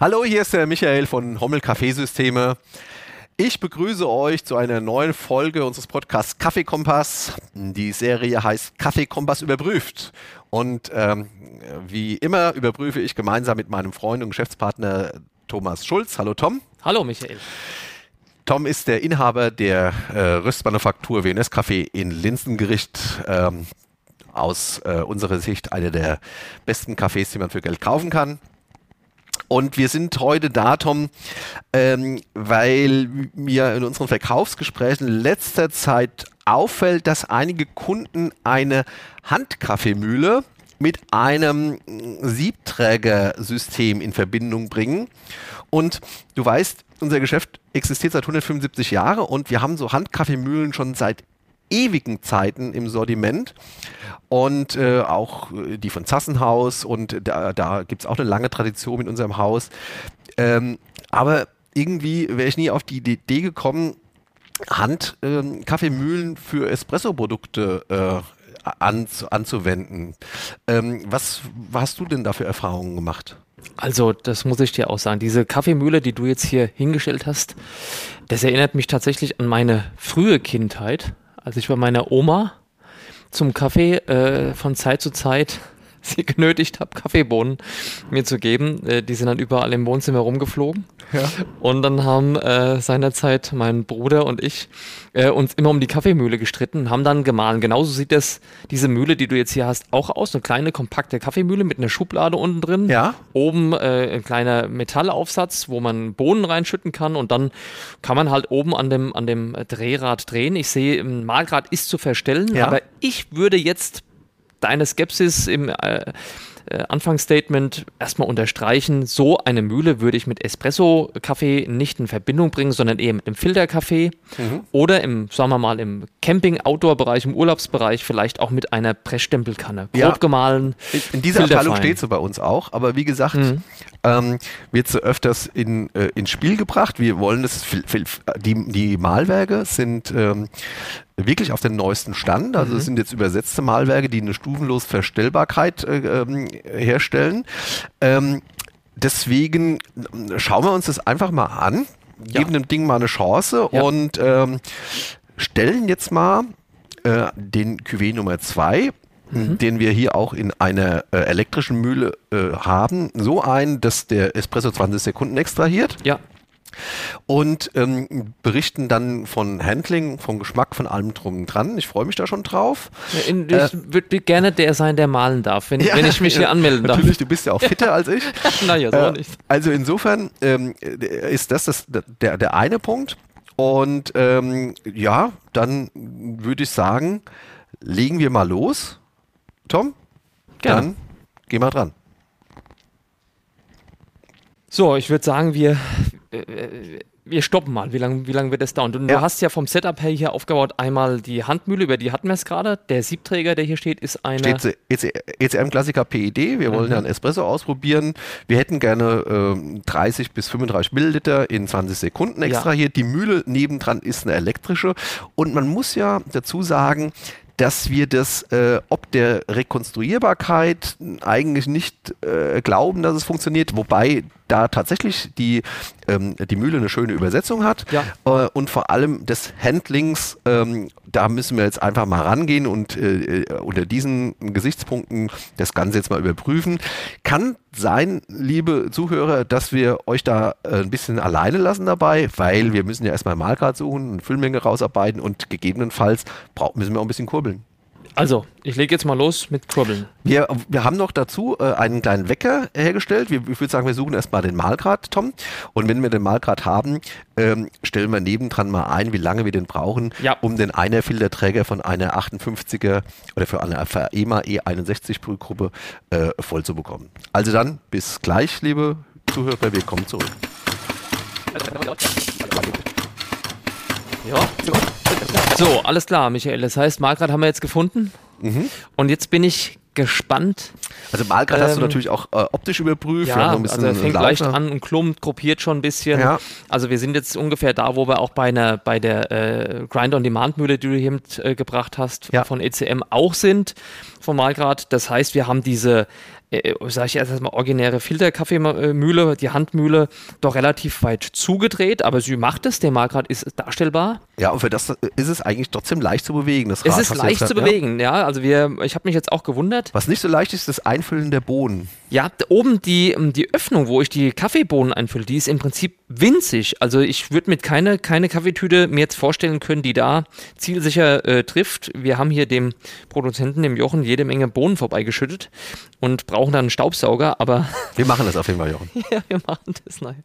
Hallo, hier ist der Michael von Hommel Kaffeesysteme. Ich begrüße euch zu einer neuen Folge unseres Podcasts Kaffeekompass. Die Serie heißt Kaffeekompass überprüft. Und ähm, wie immer überprüfe ich gemeinsam mit meinem Freund und Geschäftspartner Thomas Schulz. Hallo Tom. Hallo Michael. Tom ist der Inhaber der äh, Röstmanufaktur WNS Kaffee in Linsengericht. Ähm, aus äh, unserer Sicht eine der besten Cafés, die man für Geld kaufen kann. Und wir sind heute da, Tom, ähm, weil mir in unseren Verkaufsgesprächen letzter Zeit auffällt, dass einige Kunden eine Handkaffeemühle mit einem Siebträgersystem in Verbindung bringen. Und du weißt, unser Geschäft existiert seit 175 Jahren und wir haben so Handkaffeemühlen schon seit ewigen Zeiten im Sortiment und äh, auch äh, die von Zassenhaus und da, da gibt es auch eine lange Tradition in unserem Haus. Ähm, aber irgendwie wäre ich nie auf die Idee gekommen, Handkaffeemühlen ähm, für Espresso-Produkte äh, anzu anzuwenden. Ähm, was, was hast du denn da für Erfahrungen gemacht? Also, das muss ich dir auch sagen. Diese Kaffeemühle, die du jetzt hier hingestellt hast, das erinnert mich tatsächlich an meine frühe Kindheit als ich bei meiner Oma zum Kaffee äh, von Zeit zu Zeit sie genötigt habe, Kaffeebohnen mir zu geben. Äh, die sind dann überall im Wohnzimmer rumgeflogen. Ja. Und dann haben äh, seinerzeit mein Bruder und ich äh, uns immer um die Kaffeemühle gestritten, haben dann gemahlen. Genauso sieht das, diese Mühle, die du jetzt hier hast, auch aus. Eine kleine, kompakte Kaffeemühle mit einer Schublade unten drin. Ja. Oben äh, ein kleiner Metallaufsatz, wo man Bohnen reinschütten kann und dann kann man halt oben an dem, an dem Drehrad drehen. Ich sehe, ein Mahlgrad ist zu verstellen, ja. aber ich würde jetzt deine Skepsis im äh, äh, Anfangsstatement erstmal unterstreichen, so eine Mühle würde ich mit Espresso-Kaffee nicht in Verbindung bringen, sondern eher mit einem Filterkaffee mhm. oder im, sagen wir mal, im Camping-Outdoor-Bereich, im Urlaubsbereich vielleicht auch mit einer Pressstempelkanne. Grob ja. gemahlen. In, dieser Abteilung steht sie bei uns auch, aber wie gesagt, mhm. ähm, wird sie öfters in, äh, ins Spiel gebracht. Wir wollen das, die, die Malwerke sind ähm, wirklich auf den neuesten Stand. Also mhm. es sind jetzt übersetzte Malwerke, die eine stufenlos Verstellbarkeit äh, ähm, herstellen. Ähm, deswegen schauen wir uns das einfach mal an, ja. geben dem Ding mal eine Chance ja. und ähm, stellen jetzt mal äh, den Cuvée Nummer 2 Mhm. den wir hier auch in einer äh, elektrischen Mühle äh, haben, so ein, dass der Espresso 20 Sekunden extrahiert. Ja und ähm, berichten dann von Handling, vom Geschmack, von allem drum dran. Ich freue mich da schon drauf. In, äh, ich würde gerne der sein, der malen darf, wenn, ja, wenn ich mich hier anmelden darf. Natürlich, du bist ja auch fitter als ich. naja, so äh, nicht. Also insofern ähm, ist das, das der, der eine Punkt. Und ähm, ja, dann würde ich sagen, legen wir mal los. Tom, Gerne. dann geh mal dran. So, ich würde sagen, wir, äh, wir stoppen mal. Wie lange wie lang wird das dauern? Und ja. du hast ja vom Setup her hier aufgebaut einmal die Handmühle, über die hatten wir es gerade. Der Siebträger, der hier steht, ist eine. Steht ECM-Klassiker PED. Wir mhm. wollen ja einen Espresso ausprobieren. Wir hätten gerne äh, 30 bis 35 Milliliter in 20 Sekunden extrahiert. Ja. Die Mühle nebendran ist eine elektrische. Und man muss ja dazu sagen, dass wir das äh, ob der Rekonstruierbarkeit eigentlich nicht äh, glauben, dass es funktioniert, wobei da tatsächlich die, ähm, die Mühle eine schöne Übersetzung hat ja. äh, und vor allem des Handlings, ähm, da müssen wir jetzt einfach mal rangehen und äh, äh, unter diesen Gesichtspunkten das Ganze jetzt mal überprüfen. Kann sein, liebe Zuhörer, dass wir euch da äh, ein bisschen alleine lassen dabei, weil wir müssen ja erstmal Malgrad suchen, eine Füllmenge rausarbeiten und gegebenenfalls müssen wir auch ein bisschen kurbeln. Also, ich lege jetzt mal los mit Kurbeln. Wir, wir haben noch dazu äh, einen kleinen Wecker hergestellt. Wir, ich würde sagen, wir suchen erstmal den Malgrad, Tom. Und wenn wir den Malgrad haben, ähm, stellen wir nebendran mal ein, wie lange wir den brauchen, ja. um den Einerfilterträger von einer 58er oder für eine EMA E61 Brühgruppe äh, voll zu bekommen. Also dann, bis gleich, liebe Zuhörer, wir kommen zurück. Ja, so. So, alles klar, Michael. Das heißt, Margret haben wir jetzt gefunden. Mhm. Und jetzt bin ich gespannt. Also Malgrad ähm, hast du ähm, natürlich auch äh, optisch überprüft. Ja, also er fängt Lauter. leicht an und klumpt, gruppiert schon ein bisschen. Ja. Also wir sind jetzt ungefähr da, wo wir auch bei einer bei der äh, Grind-on-Demand-Mühle, die du hier mitgebracht äh, hast, ja. von ECM auch sind, von Malgrad. Das heißt, wir haben diese äh, sage ich erst mal, originäre Filterkaffeemühle, die Handmühle, doch relativ weit zugedreht, aber sie macht es, der Markrad ist darstellbar. Ja, und für das ist es eigentlich trotzdem leicht zu bewegen. Das Rad. Es ist leicht zu bewegen, ja. ja. Also wir, ich habe mich jetzt auch gewundert. Was nicht so leicht ist, das Einfüllen der Bohnen. Ja, oben die, die Öffnung, wo ich die Kaffeebohnen einfülle, die ist im Prinzip winzig. Also ich würde mit keine, keine Kaffeetüte mir jetzt vorstellen können, die da zielsicher äh, trifft. Wir haben hier dem Produzenten, dem Jochen, jede Menge Bohnen vorbeigeschüttet und brauchen dann einen Staubsauger, aber. Wir machen das auf jeden Fall, Jochen. ja, wir machen das, nein.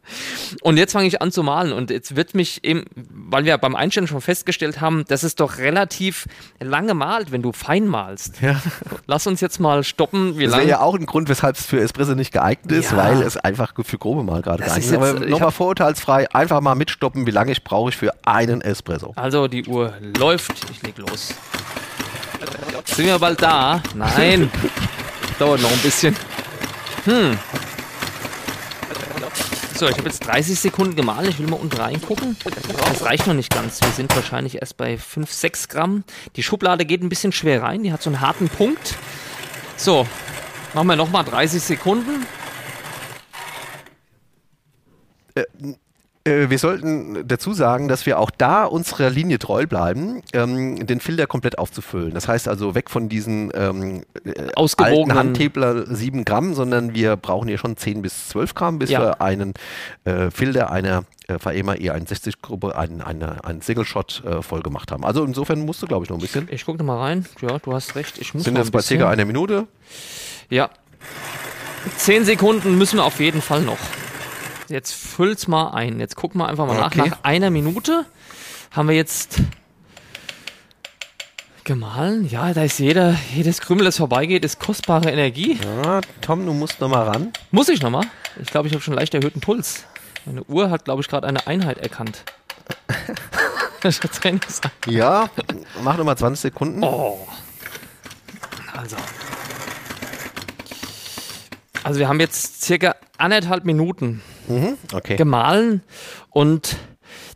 Und jetzt fange ich an zu malen und jetzt wird mich eben, weil wir beim Einstellen schon festgestellt haben, dass es doch relativ lange malt, wenn du fein malst. Ja. Lass uns jetzt mal stoppen. Das wäre ja auch ein Grund, weshalb es für Espresso nicht geeignet ist, ja. weil es einfach für grobe Mal gerade geeignet ist. Aber nochmal vorurteilsfrei, einfach mal mitstoppen, wie lange ich brauche ich für einen Espresso. Also die Uhr läuft, ich leg los. Sind wir bald da? Nein. Dauert noch ein bisschen. Hm. So, ich habe jetzt 30 Sekunden gemahlen. Ich will mal unten reingucken. Das reicht noch nicht ganz. Wir sind wahrscheinlich erst bei 5, 6 Gramm. Die Schublade geht ein bisschen schwer rein. Die hat so einen harten Punkt. So, machen wir nochmal 30 Sekunden. Äh, äh, wir sollten dazu sagen, dass wir auch da unserer Linie treu bleiben, ähm, den Filter komplett aufzufüllen. Das heißt also weg von diesen ähm, äh, ausgewogenen Handtebler 7 Gramm, sondern wir brauchen hier schon 10 bis 12 Gramm, bis ja. wir einen äh, Filter einer äh, VEMA E61-Gruppe, einen, eine, einen Single-Shot äh, voll gemacht haben. Also insofern musst du, glaube ich, noch ein bisschen. Ich gucke mal rein. Ja, du hast recht. Ich muss Sind jetzt bei circa einer Minute. Ja. 10 Sekunden müssen wir auf jeden Fall noch. Jetzt füllt's mal ein. Jetzt gucken wir einfach mal okay. nach. Nach einer Minute haben wir jetzt gemahlen. Ja, da ist jeder, jedes Krümel, das vorbeigeht, ist kostbare Energie. Ja, Tom, du musst noch mal ran. Muss ich noch mal? Ich glaube, ich habe schon leicht erhöhten Puls. Meine Uhr hat, glaube ich, gerade eine Einheit erkannt. ja, mach noch mal 20 Sekunden. Oh. Also. Also wir haben jetzt circa anderthalb Minuten mhm, okay. gemahlen und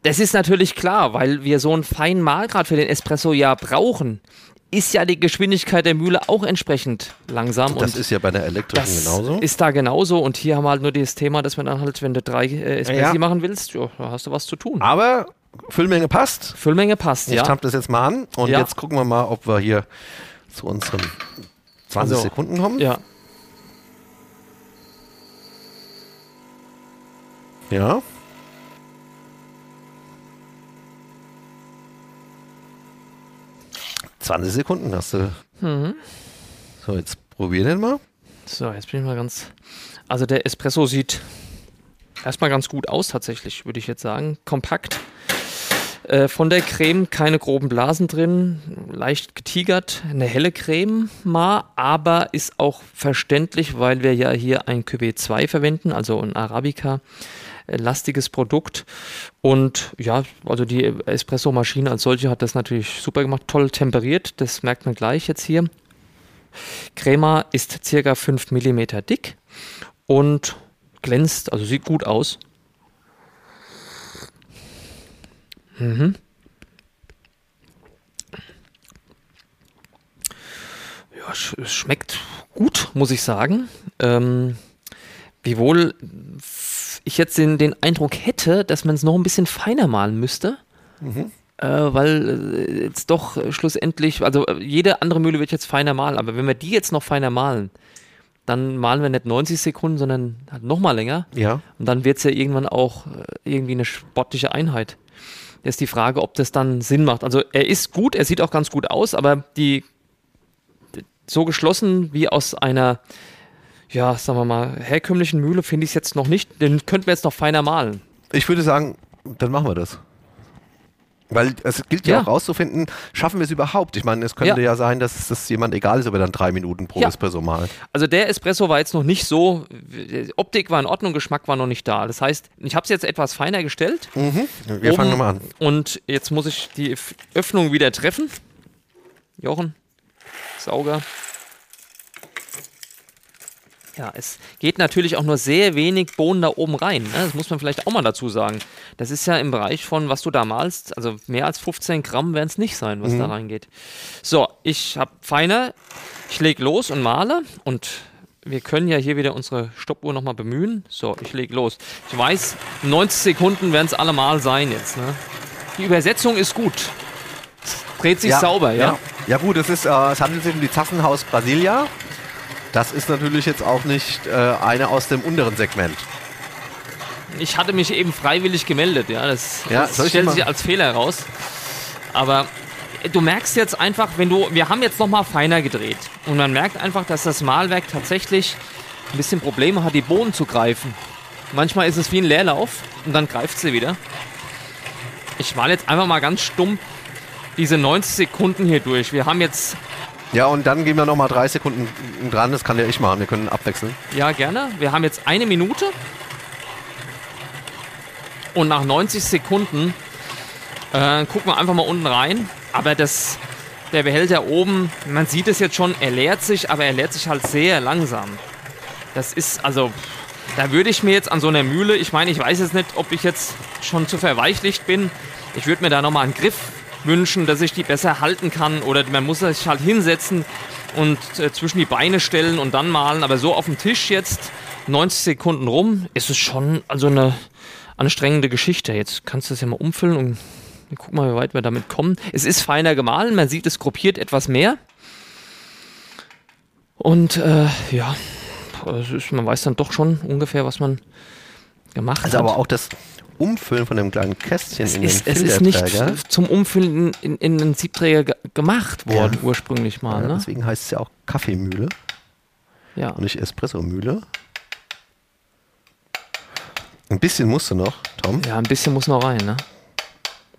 das ist natürlich klar, weil wir so einen feinen Mahlgrad für den Espresso ja brauchen. Ist ja die Geschwindigkeit der Mühle auch entsprechend langsam. Das ist ja bei der elektrischen genauso. Ist da genauso und hier haben wir halt nur das Thema, dass man dann halt, wenn du drei äh, Espressi ja. machen willst, jo, da hast du was zu tun. Aber Füllmenge passt. Füllmenge passt, ich ja. Ich tapp das jetzt mal an und ja. jetzt gucken wir mal, ob wir hier zu unseren 20 also, Sekunden kommen. Ja. Ja. Zwanzig Sekunden hast du. Mhm. So, jetzt probier den mal. So, jetzt bin ich mal ganz. Also der Espresso sieht erstmal ganz gut aus, tatsächlich, würde ich jetzt sagen. Kompakt. Äh, von der Creme keine groben Blasen drin, leicht getigert, eine helle Creme mal, aber ist auch verständlich, weil wir ja hier ein QB2 verwenden, also ein Arabica lastiges Produkt. Und ja, also die Espresso-Maschine als solche hat das natürlich super gemacht, toll temperiert, das merkt man gleich jetzt hier. Crema ist circa 5 mm dick und glänzt, also sieht gut aus. Mhm. Ja, es schmeckt gut, muss ich sagen. Ähm, wiewohl ich jetzt den, den Eindruck hätte, dass man es noch ein bisschen feiner malen müsste. Mhm. Äh, weil äh, jetzt doch äh, schlussendlich, also äh, jede andere Mühle wird jetzt feiner malen, aber wenn wir die jetzt noch feiner malen, dann malen wir nicht 90 Sekunden, sondern halt noch mal länger. Ja. Und dann wird es ja irgendwann auch äh, irgendwie eine sportliche Einheit. Das ist die Frage, ob das dann Sinn macht. Also er ist gut, er sieht auch ganz gut aus, aber die so geschlossen wie aus einer ja, sagen wir mal, herkömmlichen Mühle finde ich es jetzt noch nicht. Den könnten wir jetzt noch feiner malen. Ich würde sagen, dann machen wir das. Weil es gilt ja, ja auch rauszufinden, schaffen wir es überhaupt? Ich meine, es könnte ja, ja sein, dass es jemand egal ist, ob er dann drei Minuten pro ja. Espresso malt. Also der Espresso war jetzt noch nicht so, Optik war in Ordnung, Geschmack war noch nicht da. Das heißt, ich habe es jetzt etwas feiner gestellt. Mhm. Wir fangen nochmal an. Und jetzt muss ich die Öffnung wieder treffen. Jochen, Sauger. Ja, es geht natürlich auch nur sehr wenig Bohnen da oben rein. Ne? Das muss man vielleicht auch mal dazu sagen. Das ist ja im Bereich von, was du da malst, also mehr als 15 Gramm werden es nicht sein, was mhm. da reingeht. So, ich habe feiner, ich lege los und male und wir können ja hier wieder unsere Stoppuhr nochmal bemühen. So, ich lege los. Ich weiß, 90 Sekunden werden es allemal sein jetzt. Ne? Die Übersetzung ist gut. Dreht sich ja, sauber, ja? ja? Ja, gut, es, ist, äh, es handelt sich um die Zassenhaus Brasilia. Das ist natürlich jetzt auch nicht äh, eine aus dem unteren Segment. Ich hatte mich eben freiwillig gemeldet, ja. Das, ja, das stellt sich als Fehler heraus. Aber du merkst jetzt einfach, wenn du, wir haben jetzt nochmal feiner gedreht und man merkt einfach, dass das Malwerk tatsächlich ein bisschen Probleme hat, die Bohnen zu greifen. Manchmal ist es wie ein Leerlauf und dann greift sie wieder. Ich mal jetzt einfach mal ganz stumm diese 90 Sekunden hier durch. Wir haben jetzt. Ja, und dann gehen wir nochmal drei Sekunden dran. Das kann ja ich machen. Wir können abwechseln. Ja, gerne. Wir haben jetzt eine Minute. Und nach 90 Sekunden äh, gucken wir einfach mal unten rein. Aber das, der Behälter oben, man sieht es jetzt schon, er leert sich, aber er leert sich halt sehr langsam. Das ist also, da würde ich mir jetzt an so einer Mühle, ich meine, ich weiß jetzt nicht, ob ich jetzt schon zu verweichlicht bin. Ich würde mir da nochmal einen Griff wünschen, dass ich die besser halten kann oder man muss sich halt hinsetzen und äh, zwischen die Beine stellen und dann malen. Aber so auf dem Tisch jetzt 90 Sekunden rum, ist es schon also eine anstrengende Geschichte. Jetzt kannst du es ja mal umfüllen und guck mal, wie weit wir damit kommen. Es ist feiner gemahlen, man sieht, es gruppiert etwas mehr. Und äh, ja, ist, man weiß dann doch schon ungefähr, was man gemacht also hat. Aber auch das Umfüllen von dem kleinen Kästchen es in ist, den Es ist nicht zum Umfüllen in, in einen Siebträger gemacht worden, ja. ursprünglich mal. Ja, ne? Deswegen heißt es ja auch Kaffeemühle. Ja. Und nicht Espressomühle. Ein bisschen musst du noch, Tom. Ja, ein bisschen muss noch rein, ne?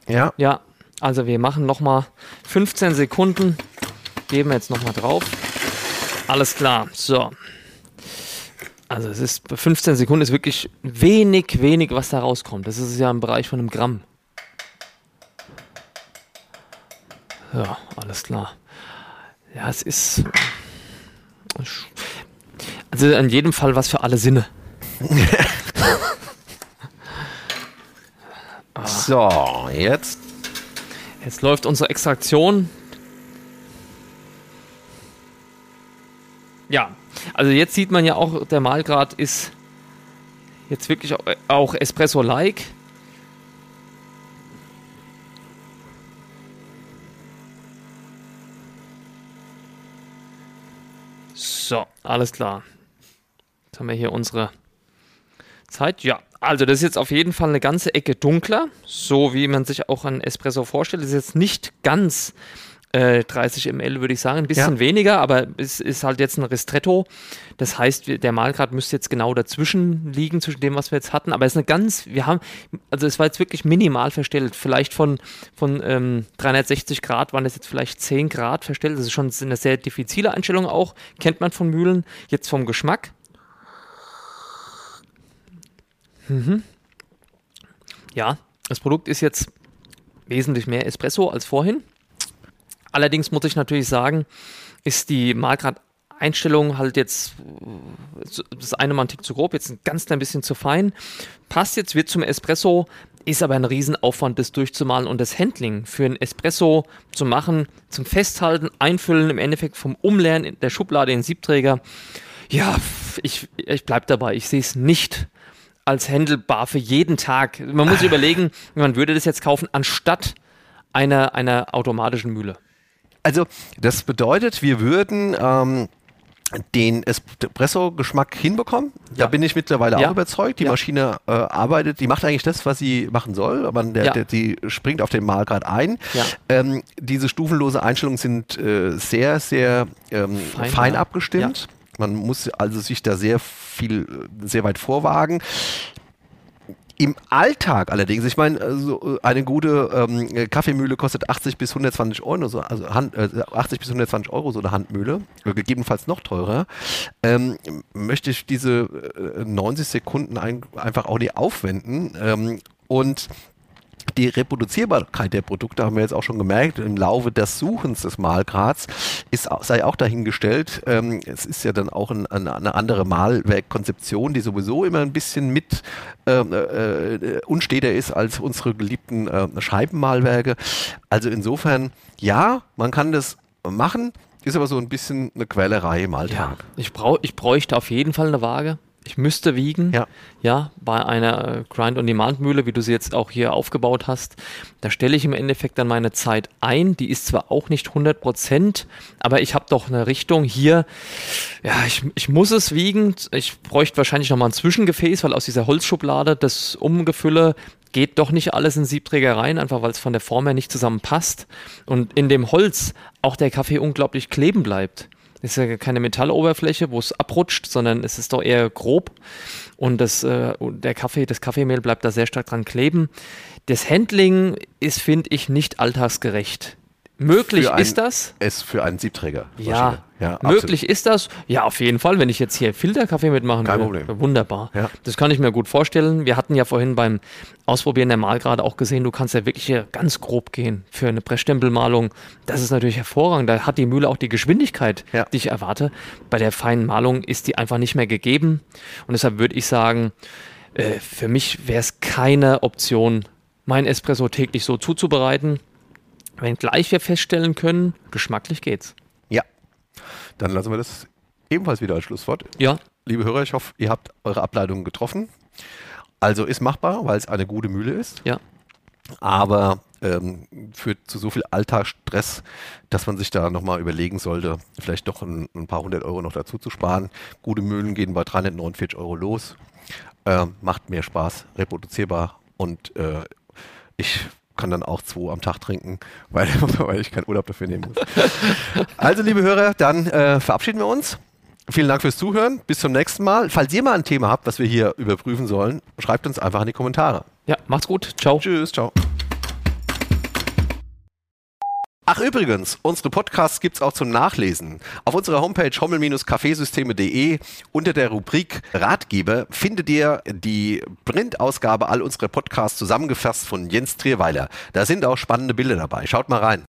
Ja. Ja, also wir machen nochmal 15 Sekunden. Geben wir jetzt nochmal drauf. Alles klar. So. Also es ist 15 Sekunden ist wirklich wenig, wenig, was da rauskommt. Das ist ja im Bereich von einem Gramm. Ja, alles klar. Ja, es ist. Also in jedem Fall was für alle Sinne. So, jetzt. Jetzt läuft unsere Extraktion. Ja, also jetzt sieht man ja auch, der Malgrad ist jetzt wirklich auch Espresso-like. So, alles klar. Jetzt haben wir hier unsere Zeit. Ja, also das ist jetzt auf jeden Fall eine ganze Ecke dunkler, so wie man sich auch einen Espresso vorstellt. Das ist jetzt nicht ganz äh, 30 ml, würde ich sagen, ein bisschen ja. weniger, aber es ist halt jetzt ein Ristretto. Das heißt, der Malgrad müsste jetzt genau dazwischen liegen, zwischen dem, was wir jetzt hatten. Aber es ist eine ganz, wir haben, also es war jetzt wirklich minimal verstellt. Vielleicht von, von ähm, 360 Grad waren das jetzt vielleicht 10 Grad verstellt. Das ist schon eine sehr diffizile Einstellung auch, kennt man von Mühlen. Jetzt vom Geschmack Mhm. Ja, das Produkt ist jetzt wesentlich mehr Espresso als vorhin. Allerdings muss ich natürlich sagen, ist die Malgrad-Einstellung halt jetzt das eine Mal ein Tick zu grob, jetzt ein ganz klein bisschen zu fein. Passt jetzt, wird zum Espresso, ist aber ein Riesenaufwand, das durchzumalen und das Handling für ein Espresso zu machen, zum Festhalten, Einfüllen, im Endeffekt vom Umlernen in der Schublade in den Siebträger. Ja, ich, ich bleibe dabei. Ich sehe es nicht als händelbar für jeden Tag. Man muss sich überlegen, man würde das jetzt kaufen anstatt einer, einer automatischen Mühle. Also das bedeutet, wir würden ähm, den Espresso-Geschmack hinbekommen. Da bin ich mittlerweile ja. auch überzeugt. Die ja. Maschine äh, arbeitet, die macht eigentlich das, was sie machen soll, aber der, ja. der, die springt auf den Malgrad ein. Ähm, diese stufenlose Einstellungen sind äh, sehr, sehr ähm, fein, fein abgestimmt. Man muss also sich da sehr viel, sehr weit vorwagen. Im Alltag allerdings, ich meine, so eine gute ähm, Kaffeemühle kostet 80 bis 120 Euro, so, also Hand, äh, 80 bis 120 Euro so eine Handmühle, gegebenenfalls noch teurer. Ähm, möchte ich diese äh, 90 Sekunden ein, einfach auch nicht aufwenden ähm, und die Reproduzierbarkeit der Produkte haben wir jetzt auch schon gemerkt im Laufe des Suchens des Malgrads ist sei auch dahingestellt. Ähm, es ist ja dann auch ein, eine, eine andere Malwerkkonzeption, die sowieso immer ein bisschen mit ähm, äh, äh, unsteter ist als unsere geliebten äh, Scheibenmalwerke. Also insofern ja, man kann das machen ist aber so ein bisschen eine Quälerei im Alltag. Ja, ich, brauch, ich bräuchte auf jeden Fall eine Waage. Ich müsste wiegen. Ja. Ja, bei einer äh, Grind-on-Demand-Mühle, wie du sie jetzt auch hier aufgebaut hast, da stelle ich im Endeffekt dann meine Zeit ein. Die ist zwar auch nicht 100 Prozent, aber ich habe doch eine Richtung hier. Ja, ich, ich muss es wiegen. Ich bräuchte wahrscheinlich nochmal ein Zwischengefäß, weil aus dieser Holzschublade das Umgefülle geht doch nicht alles in Siebträger rein, einfach weil es von der Form her nicht zusammenpasst. Und in dem Holz auch der Kaffee unglaublich kleben bleibt. Ist ja keine Metalloberfläche, wo es abrutscht, sondern es ist doch eher grob. Und das, äh, der Kaffee, das Kaffeemehl bleibt da sehr stark dran kleben. Das Handling ist, finde ich, nicht alltagsgerecht. Möglich ein, ist das? Es für einen Siebträger. Ja, ja möglich ist das. Ja, auf jeden Fall, wenn ich jetzt hier Filterkaffee mitmachen Kein will. Problem. Wunderbar. Ja. Das kann ich mir gut vorstellen. Wir hatten ja vorhin beim Ausprobieren der Malgrade auch gesehen, du kannst ja wirklich hier ganz grob gehen für eine Pressstempelmalung. Das ist natürlich hervorragend. Da hat die Mühle auch die Geschwindigkeit, Ja. die ich erwarte. Bei der feinen Malung ist die einfach nicht mehr gegeben. Und deshalb würde ich sagen, äh, für mich wäre es keine Option, mein Espresso täglich so zuzubereiten. Wenngleich wir feststellen können, geschmacklich geht's. Ja. Dann lassen wir das ebenfalls wieder als Schlusswort. Ja, Liebe Hörer, ich hoffe, ihr habt eure Ableitungen getroffen. Also ist machbar, weil es eine gute Mühle ist. ja. aber ähm, führt zu so viel Alltagsstress, dass man sich da nochmal überlegen sollte, vielleicht doch ein, ein, paar hundert Euro noch dazu zu sparen. Gute Mühlen gehen bei 349 Euro los, ähm, macht mehr Spaß, reproduzierbar und äh, ich kann dann auch zwei am Tag trinken, weil, weil ich keinen Urlaub dafür nehmen muss. Also, liebe Hörer, dann äh, verabschieden wir uns. Vielen Dank fürs Zuhören. Bis zum nächsten Mal. Falls ihr mal ein Thema habt, was wir hier überprüfen sollen, schreibt uns einfach in die Kommentare. Ja, macht's gut. Ciao. Tschüss, ciao. Ach übrigens, unsere Podcasts gibt's auch zum Nachlesen. Auf unserer Homepage hommel-kaffeesysteme.de unter der Rubrik Ratgeber findet ihr die Printausgabe all unserer Podcasts zusammengefasst von Jens Trierweiler. Da sind auch spannende Bilder dabei. Schaut mal rein.